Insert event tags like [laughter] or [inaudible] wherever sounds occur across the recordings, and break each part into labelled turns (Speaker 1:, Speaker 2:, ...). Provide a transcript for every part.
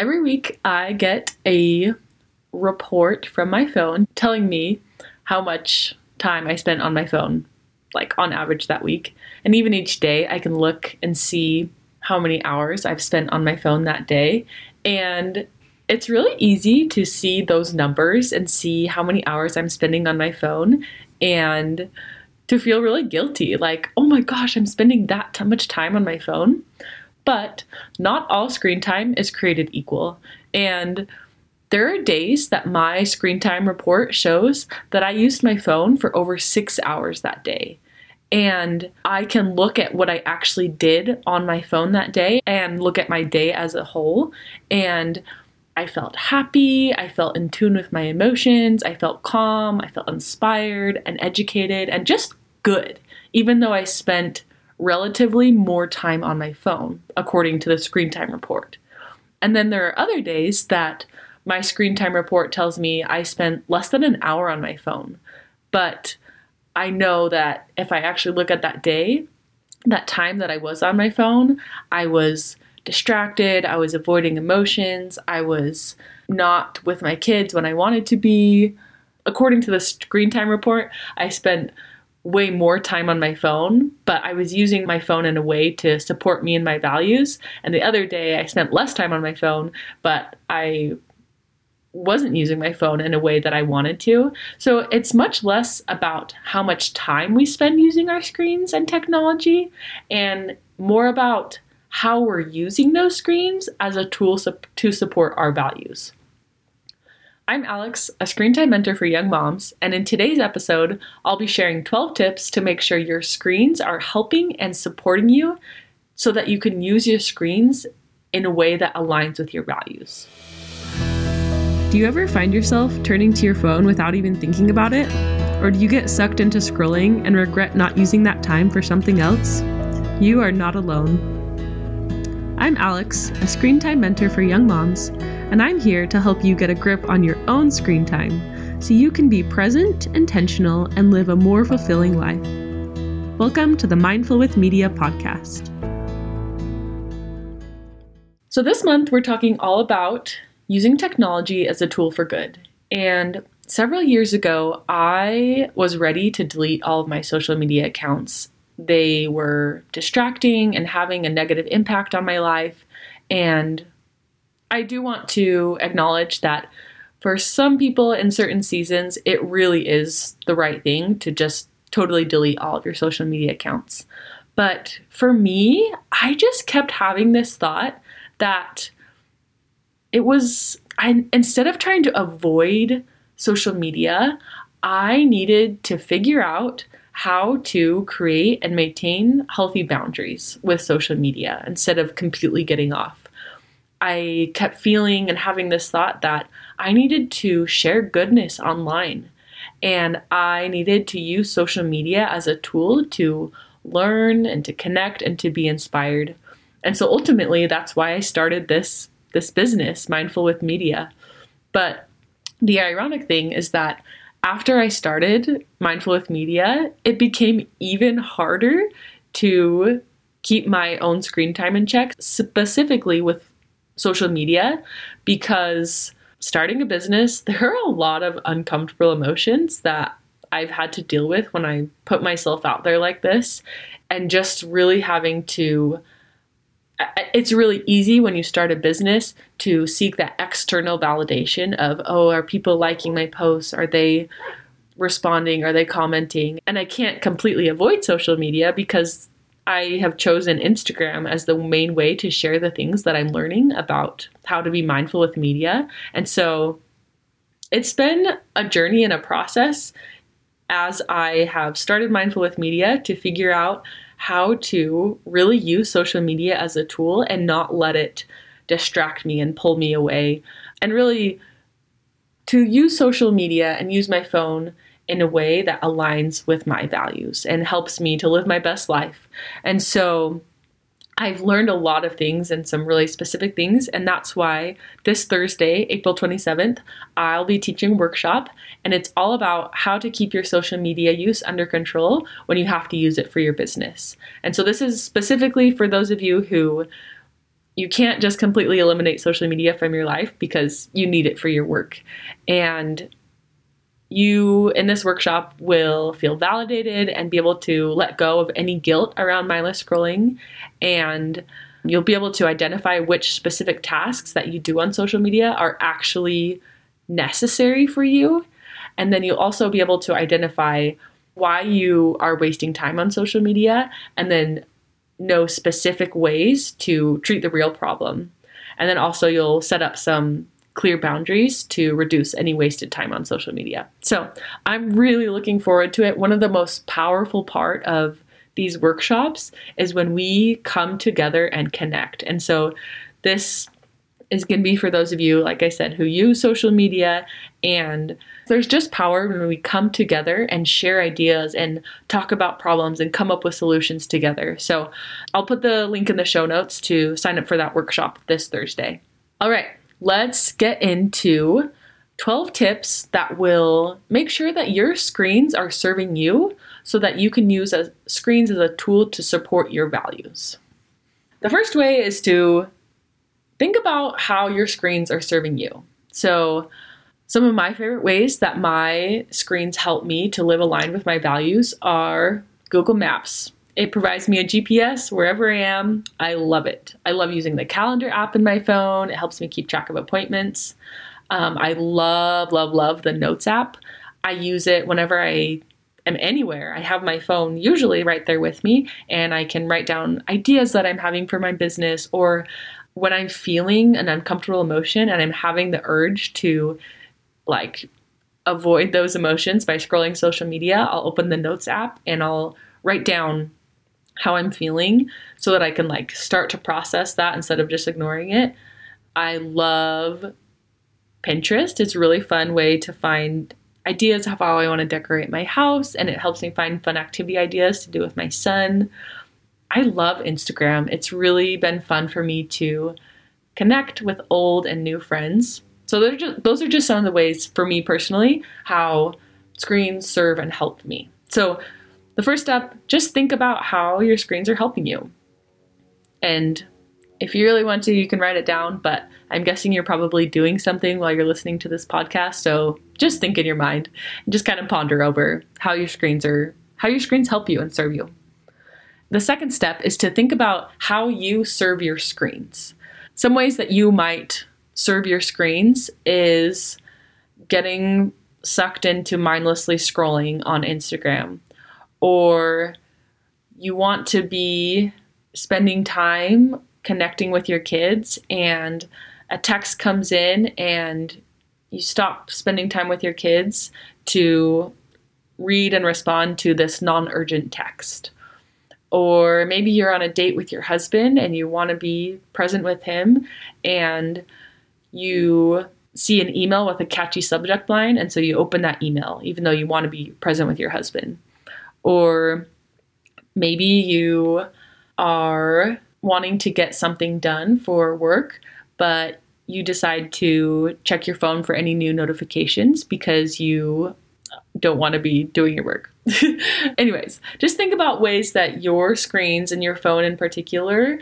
Speaker 1: Every week, I get a report from my phone telling me how much time I spent on my phone, like on average that week. And even each day, I can look and see how many hours I've spent on my phone that day. And it's really easy to see those numbers and see how many hours I'm spending on my phone and to feel really guilty like, oh my gosh, I'm spending that much time on my phone. But not all screen time is created equal. And there are days that my screen time report shows that I used my phone for over six hours that day. And I can look at what I actually did on my phone that day and look at my day as a whole. And I felt happy, I felt in tune with my emotions, I felt calm, I felt inspired and educated and just good, even though I spent relatively more time on my phone, according to the screen time report. And then there are other days that my screen time report tells me I spent less than an hour on my phone. But I know that if I actually look at that day, that time that I was on my phone, I was distracted, I was avoiding emotions, I was not with my kids when I wanted to be. According to the screen time report, I spent way more time on my phone, but I was using my phone in a way to support me and my values. And the other day I spent less time on my phone, but I wasn't using my phone in a way that I wanted to. So it's much less about how much time we spend using our screens and technology and more about how we're using those screens as a tool to support our values. I'm Alex, a screen time mentor for young moms, and in today's episode, I'll be sharing 12 tips to make sure your screens are helping and supporting you so that you can use your screens in a way that aligns with your values. Do you ever find yourself turning to your phone without even thinking about it? Or do you get sucked into scrolling and regret not using that time for something else? You are not alone. I'm Alex, a screen time mentor for young moms, and I'm here to help you get a grip on your own screen time so you can be present, intentional, and live a more fulfilling life. Welcome to the Mindful with Media podcast. So, this month we're talking all about using technology as a tool for good. And several years ago, I was ready to delete all of my social media accounts. They were distracting and having a negative impact on my life. And I do want to acknowledge that for some people in certain seasons, it really is the right thing to just totally delete all of your social media accounts. But for me, I just kept having this thought that it was I instead of trying to avoid social media, I needed to figure out how to create and maintain healthy boundaries with social media instead of completely getting off. I kept feeling and having this thought that I needed to share goodness online and I needed to use social media as a tool to learn and to connect and to be inspired. And so ultimately, that's why I started this this business, Mindful with Media. But the ironic thing is that after I started Mindful with Media, it became even harder to keep my own screen time in check, specifically with social media, because starting a business, [laughs] there are a lot of uncomfortable emotions that I've had to deal with when I put myself out there like this, and just really having to it's really easy when you start a business to seek that external validation of, oh, are people liking my posts? Are they responding? Are they commenting? And I can't completely avoid social media because I have chosen Instagram as the main way to share the things that I'm learning about how to be mindful with media. And so it's been a journey and a process as I have started Mindful with Media to figure out how to really use social media as a tool and not let it distract me and pull me away. And really to use social media and use my phone in a way that aligns with my values and helps me to live my best life. And so I've learned a lot of things and some really specific things, and that's why this Thursday, April 27th, I'll be teaching workshop, and it's all about how to keep your social media use under control when you have to use it for your business. And so this is specifically for those of you who you can't just completely eliminate social media from your life because you need it for your work. And you in this workshop will feel validated and be able to let go of any guilt around mindless scrolling. And you'll be able to identify which specific tasks that you do on social media are actually necessary for you. And then you'll also be able to identify why you are wasting time on social media and then know specific ways to treat the real problem. And then also you'll set up some clear boundaries to reduce any wasted time on social media. So I'm really looking forward to it. One of the most powerful part of these workshops is when we come together and connect. And so this is going to be for those of you, like I said, who use social media. And there's just power when we come together and share ideas and talk about problems and come up with solutions together. So I'll put the link in the show notes to sign up for that workshop this Thursday. All right, let's get into 12 tips that will make sure that your screens are serving you so that you can use as screens as a tool to support your values. The first way is to think about how your screens are serving you. So, some of my favorite ways that my screens help me to live aligned with my values are Google Maps. It provides me a GPS wherever I am. I love it. I love using the calendar app in my phone. It helps me keep track of appointments. Um, I love, love, love the Notes app. I use it whenever I am anywhere. I have my phone usually right there with me, and I can write down ideas that I'm having for my business or when I'm feeling an uncomfortable emotion and I'm having the urge to like avoid those emotions by scrolling social media, I'll open the Notes app and I'll write down how I'm feeling so that I can like start to process that instead of just ignoring it. I love Pinterest. It's a really fun way to find ideas of how I want to decorate my house and it helps me find fun activity ideas to do with my son. I love Instagram. It's really been fun for me to connect with old and new friends. So just, those are just some of the ways for me personally how screens serve and help me. So the first step, just think about how your screens are helping you. And if you really want to, you can write it down, but I'm guessing you're probably doing something while you're listening to this podcast. So just think in your mind and just kind of ponder over how your screens are how your screens help you and serve you. The second step is to think about how you serve your screens. Some ways that you might serve your screens is getting sucked into mindlessly scrolling on Instagram or you want to be spending time connecting with your kids and a text comes in and you stop spending time with your kids to read and respond to this non urgent text. Or maybe you're on a date with your husband and you want to be present with him and you see an email with a catchy subject line and so you open that email even though you want to be present with your husband. Or maybe you are wanting to get something done for work, but you decide to check your phone for any new notifications because you don't want to be doing your work. [laughs] Anyways, just think about ways that your screens and your phone in particular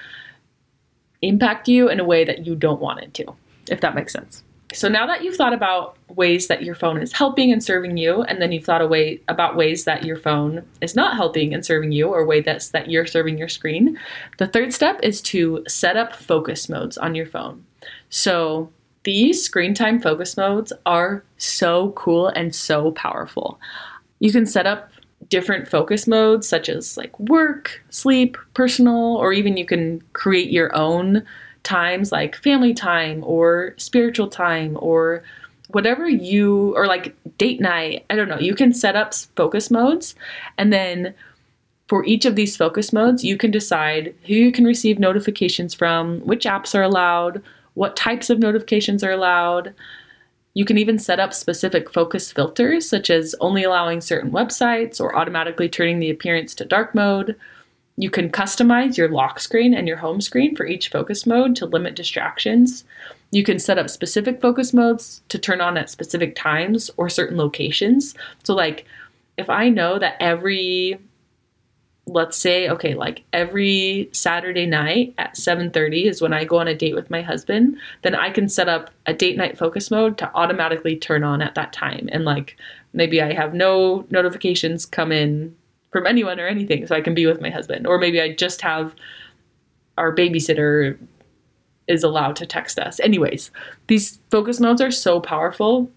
Speaker 1: impact you in a way that you don't want it to, if that makes sense. So now that you've thought about ways that your phone is helping and serving you, and then you've thought away about ways that your phone is not helping and serving you, or way that's that you're serving your screen, the third step is to set up focus modes on your phone. So these screen time focus modes are so cool and so powerful. You can set up different focus modes such as like work, sleep, personal, or even you can create your own times like family time or spiritual time or whatever you or like date night i don't know you can set up focus modes. And then for each of these focus modes you can decide who you can receive notifications from which apps are allowed what types of notifications are allowed. You can even set up specific focus filters such as only allowing certain websites or automatically turning the appearance to dark mode you can customize your lock screen and your home screen for each focus mode to limit distractions. You can set up specific focus modes to turn on at specific times or certain locations. So, like, if I know that every let's say okay like every saturday night at 7.30 is when i go on a date with my husband then i can set up a date night focus mode to automatically turn on at that time and like maybe i have no notifications come in from anyone or anything so i can be with my husband or maybe i just have our babysitter is allowed to text us anyways these focus modes are so powerful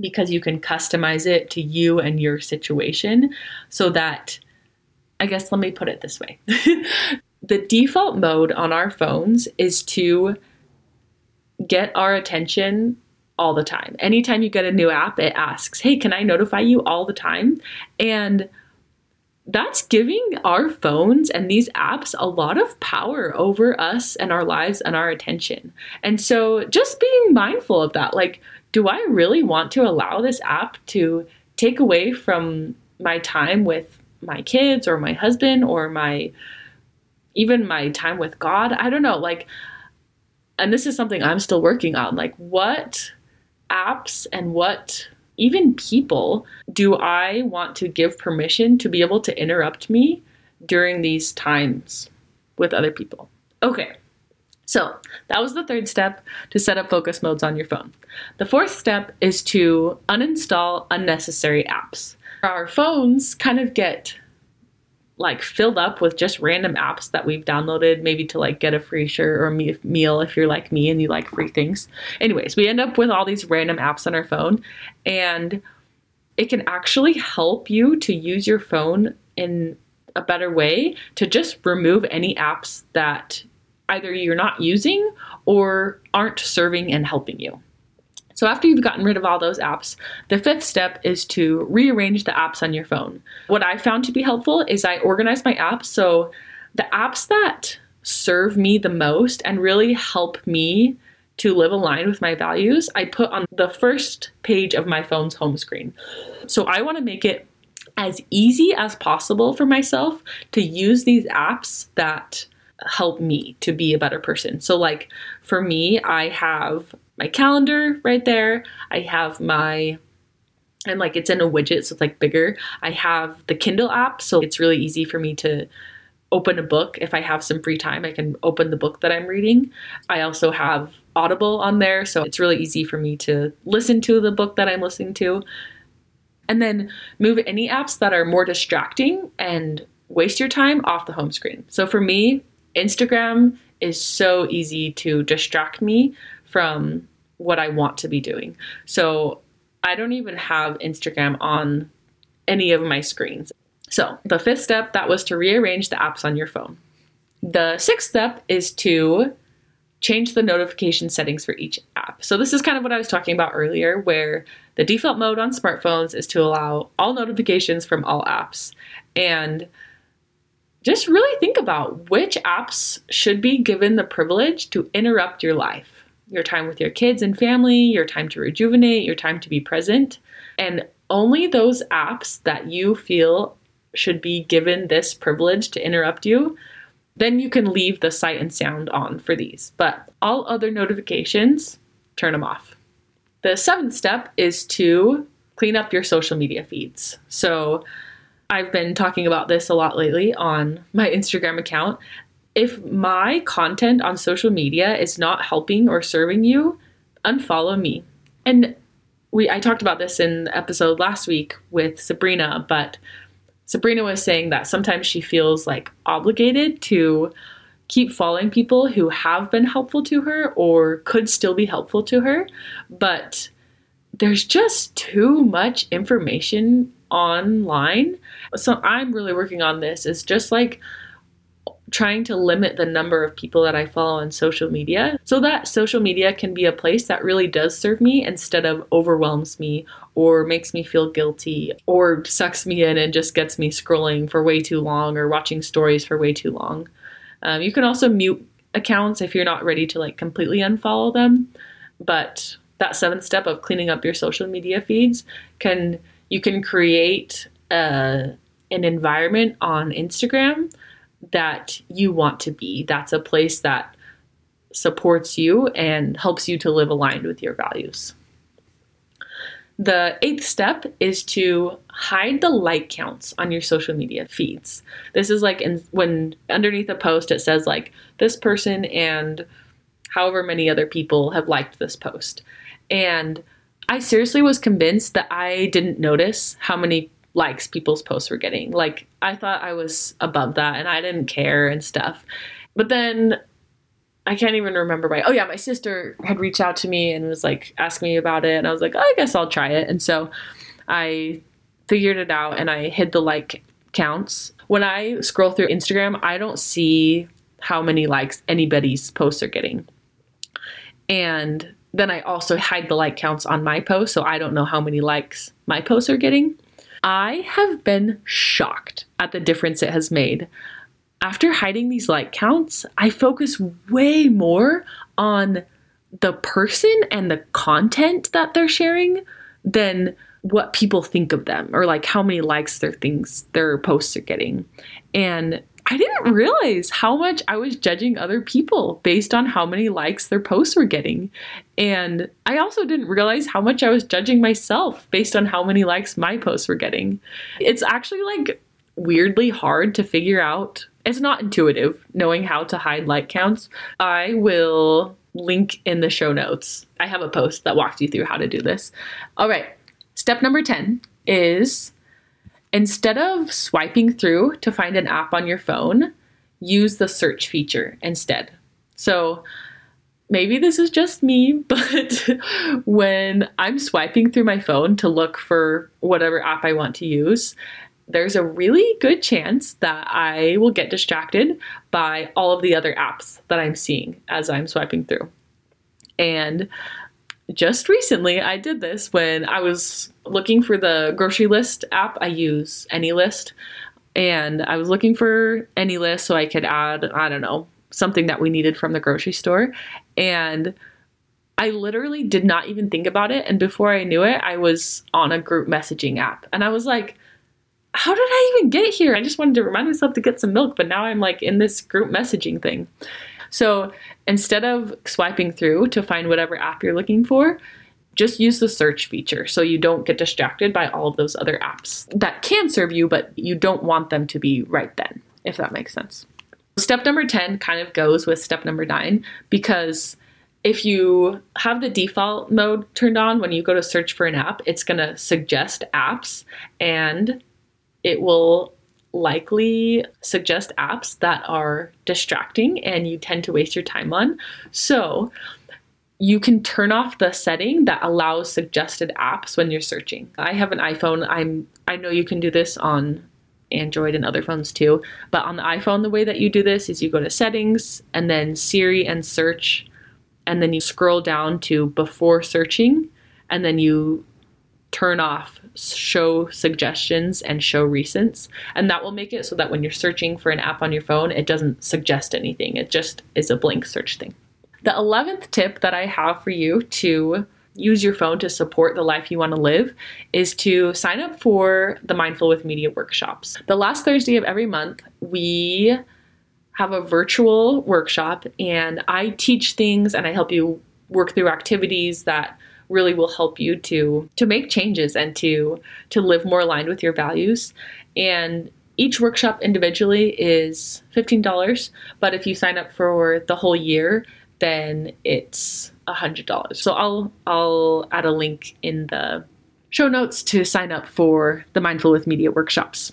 Speaker 1: because you can customize it to you and your situation so that I guess let me put it this way. [laughs] the default mode on our phones is to get our attention all the time. Anytime you get a new app, it asks, Hey, can I notify you all the time? And that's giving our phones and these apps a lot of power over us and our lives and our attention. And so just being mindful of that. Like, do I really want to allow this app to take away from my time with my kids or my husband or my even my time with God. I don't know, like and this is something I'm still working on. Like what apps and what even people do I want to give permission to be able to interrupt me during these times with other people? Okay. So, that was the third step to set up focus modes on your phone. The fourth step is to uninstall unnecessary apps our phones kind of get like filled up with just random apps that we've downloaded maybe to like get a free shirt or a meal if you're like me and you like free things. Anyways, we end up with all these random apps on our phone and it can actually help you to use your phone in a better way to just remove any apps that either you're not using or aren't serving and helping you. So after you've gotten rid of all those apps, the fifth step is to rearrange the apps on your phone. What I found to be helpful is I organize my apps so the apps that serve me the most and really help me to live aligned with my values, I put on the first page of my phone's home screen. So I want to make it as easy as possible for myself to use these apps that help me to be a better person. So, like for me, I have my calendar right there. I have my and like it's in a widget, so it's like bigger. I have the Kindle app, so it's really easy for me to open a book if I have some free time. I can open the book that I'm reading. I also have Audible on there, so it's really easy for me to listen to the book that I'm listening to. And then move any apps that are more distracting and waste your time off the home screen. So for me, Instagram is so easy to distract me from what I want to be doing. So I don't even have Instagram on any of my screens. So the fifth step that was to rearrange the apps on your phone. The sixth step is to change the notification settings for each app. So this is kind of what I was talking about earlier where the default mode on smartphones is to allow all notifications from all apps and just really think about which apps should be given the privilege to interrupt your life your time with your kids and family, your time to rejuvenate, your time to be present. And only those apps that you feel should be given this privilege to interrupt you, then you can leave the sight and sound on for these. But all other notifications, turn them off. The seventh step is to clean up your social media feeds. So I've been talking about this a lot lately on my Instagram account if my content on social media is not helping or serving you, unfollow me. And we I talked about this in the episode last week with Sabrina, but Sabrina was saying that sometimes she feels like obligated to keep following people who have been helpful to her or could still be helpful to her, but there's just too much information online. So I'm really working on this is just like trying to limit the number of people that I follow on social media so that social media can be a place that really does serve me instead of overwhelms me or makes me feel guilty or sucks me in and just gets me scrolling for way too long or watching stories for way too long. Um, you can also mute accounts if you're not ready to like completely unfollow them, but that seventh step of cleaning up your social media feeds can you can create a, uh, an environment on Instagram that you want to be. That's a place that supports you and helps you to live aligned with your values. The eighth step is to hide the like counts on your social media feeds. This is like in, when underneath a post it says like this person and however many other people have liked this post. And I seriously was convinced that I didn't notice how many likes people's posts were getting. Like I thought I was above that and I didn't care and stuff. But then I can't even remember my. Oh yeah, my sister had reached out to me and was like asking me about it, and I was like, oh, I guess I'll try it. And so I figured it out, and I hid the like counts. When I scroll through Instagram, I don't see how many likes anybody's posts are getting, and then I also hide the like counts on my posts, so I don't know how many likes my posts are getting. I have been shocked at the difference it has made after hiding these like counts, I focus way more on the person and the content that they're sharing than what people think of them or like how many likes their things their posts are getting. And I didn't realize how much I was judging other people based on how many likes their posts were getting. And I also didn't realize how much I was judging myself based on how many likes my posts were getting. It's actually like weirdly hard to figure out it's not intuitive knowing how to hide like counts. I will link in the show notes. I have a post that walks you through how to do this. All right. Step number 10 is instead of swiping through to find an app on your phone, use the search feature instead. So maybe this is just me, [laughs] but when I'm swiping through my phone to look for whatever app I want to use, there's a really good chance that I will get distracted by all of the other apps that I'm seeing as I'm swiping through. And just recently, I did this when I was looking for the grocery list app. I use AnyList, and I was looking for AnyList so I could add, I don't know, something that we needed from the grocery store. And I literally did not even think about it. And before I knew it, I was on a group messaging app. And I was like, how did I even get here? I just wanted to remind myself to get some milk, but now I'm like in this group messaging thing. So instead of swiping through to find whatever app you're looking for, just use the search feature so you don't get distracted by all of those other apps that can serve you, but you don't want them to be right then, if that makes sense. Step number 10 kind of goes with step number nine because if you have the default mode turned on when you go to search for an app, it's going to suggest apps and it will likely suggest apps that are distracting and you tend to waste your time on. So, you can turn off the setting that allows suggested apps when you're searching. I have an iPhone. I'm I know you can do this on Android and other phones too, but on the iPhone the way that you do this is you go to settings and then Siri and search and then you scroll down to before searching and then you turn off show suggestions and show recents. And that will make it so that when you're searching for an app on your phone, it doesn't suggest anything. It just is a blank search thing. The 11th tip that I have for you to use your phone to support the life you want to live is to sign up for the Mindful with Media workshops. The last Thursday of every month, we have a virtual workshop and I teach things and I help you work through activities that really will help you to to make changes and to to live more aligned with your values and each workshop individually is $15 but if you sign up for the whole year then it's $100 so i'll i'll add a link in the show notes to sign up for the mindful with media workshops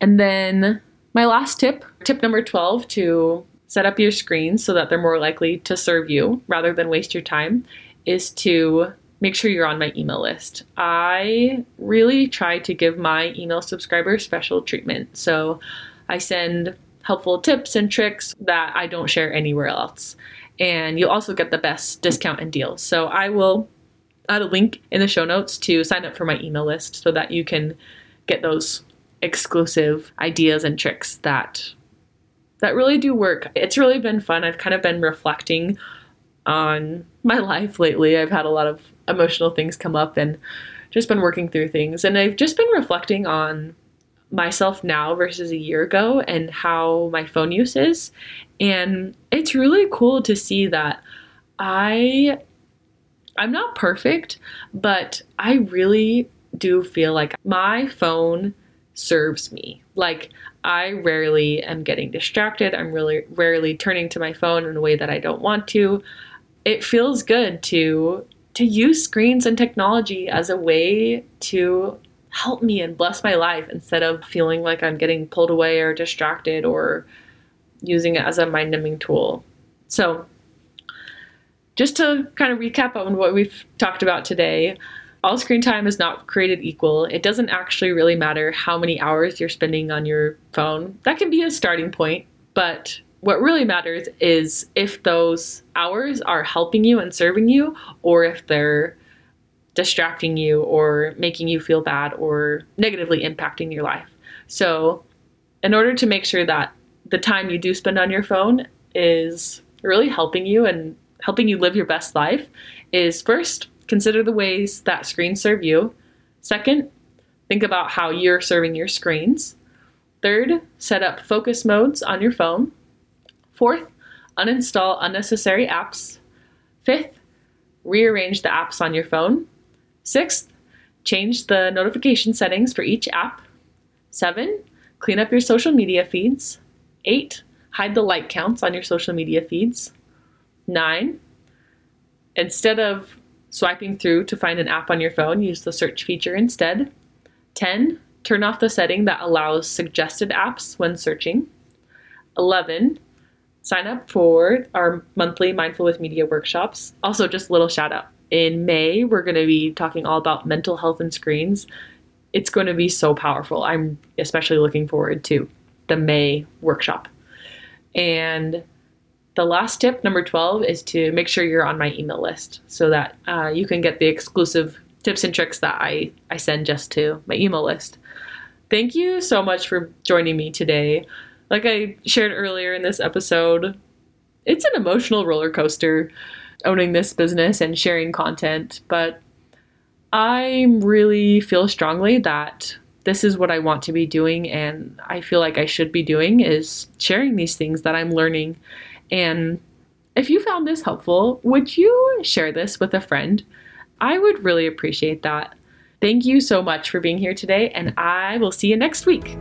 Speaker 1: and then my last tip tip number 12 to set up your screens so that they're more likely to serve you rather than waste your time is to make sure you're on my email list. I really try to give my email subscribers special treatment. So I send helpful tips and tricks that I don't share anywhere else. And you'll also get the best discount and deals. So I will add a link in the show notes to sign up for my email list so that you can get those exclusive ideas and tricks that that really do work. It's really been fun. I've kind of been reflecting on my [laughs] life lately. I've had a lot of emotional things come up and just been working through things. And I've just been reflecting on myself now versus a year ago and how my phone use is. And it's really cool to see that I I'm not perfect, but I really do feel like my phone serves me. Like I rarely am getting distracted. I'm really rarely turning to my phone in a way that I don't want to. It feels good to to use screens and technology as a way to help me and bless my life instead of feeling like I'm getting pulled away or distracted or using it as a mind numbing tool. So, just to kind of recap on what we've talked about today, all screen time is not created equal. It doesn't actually really matter how many hours you're spending on your phone. That can be a starting point, but what really matters is if those hours are helping you and serving you, or if they're distracting you or making you feel bad or negatively impacting your life. So, in order to make sure that the time you do spend on your phone is really helping you and helping you live your best life, is first, consider the ways that screens serve you. Second, think about how you're serving your screens. Third, set up focus modes on your phone. Fourth, uninstall unnecessary apps. Fifth, rearrange the apps on your phone. Sixth, change the notification settings for each app. Seven, clean up your social media feeds. Eight, hide the like counts on your social media feeds. Nine, instead of swiping through to find an app on your phone, use the search feature instead. 10. Turn off the setting that allows suggested apps when searching. 11 sign up for our monthly Mindful with Media workshops. Also, just a little shout out. In May, we're going to be talking all about mental health and screens. It's going to be so powerful. I'm especially looking forward to the May workshop. And the last tip, number 12, is to make sure you're on my email list so that uh, you can get the exclusive tips and tricks that I, I send just to my email list. Thank you so much for joining me today like I shared earlier in this episode, it's an emotional roller coaster owning this business and sharing content, but I really feel strongly that this is what I want to be doing and I feel like I should be doing is sharing these things that I'm learning. And if you found this helpful, would you share this with a friend? I would really appreciate that. Thank you so much for being here today, and I will see you next week.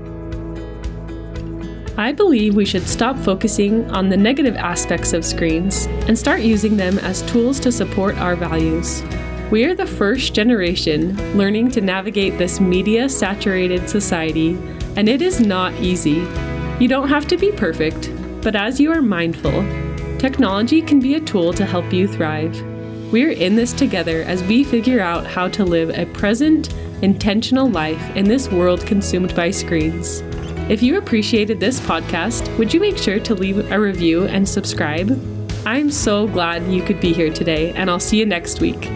Speaker 1: I believe we should stop focusing on the negative aspects of screens and start using them as tools to support our values. We are the first generation learning to navigate this media saturated society, and it is not easy. You don't have to be perfect, but as you are mindful, technology can be a tool to help you thrive. We're in this together as we figure out how to live a present, intentional life in this world consumed by screens. If you appreciated this podcast, would you make sure to leave a review and subscribe? I'm so glad you could be here today, and I'll see you next week.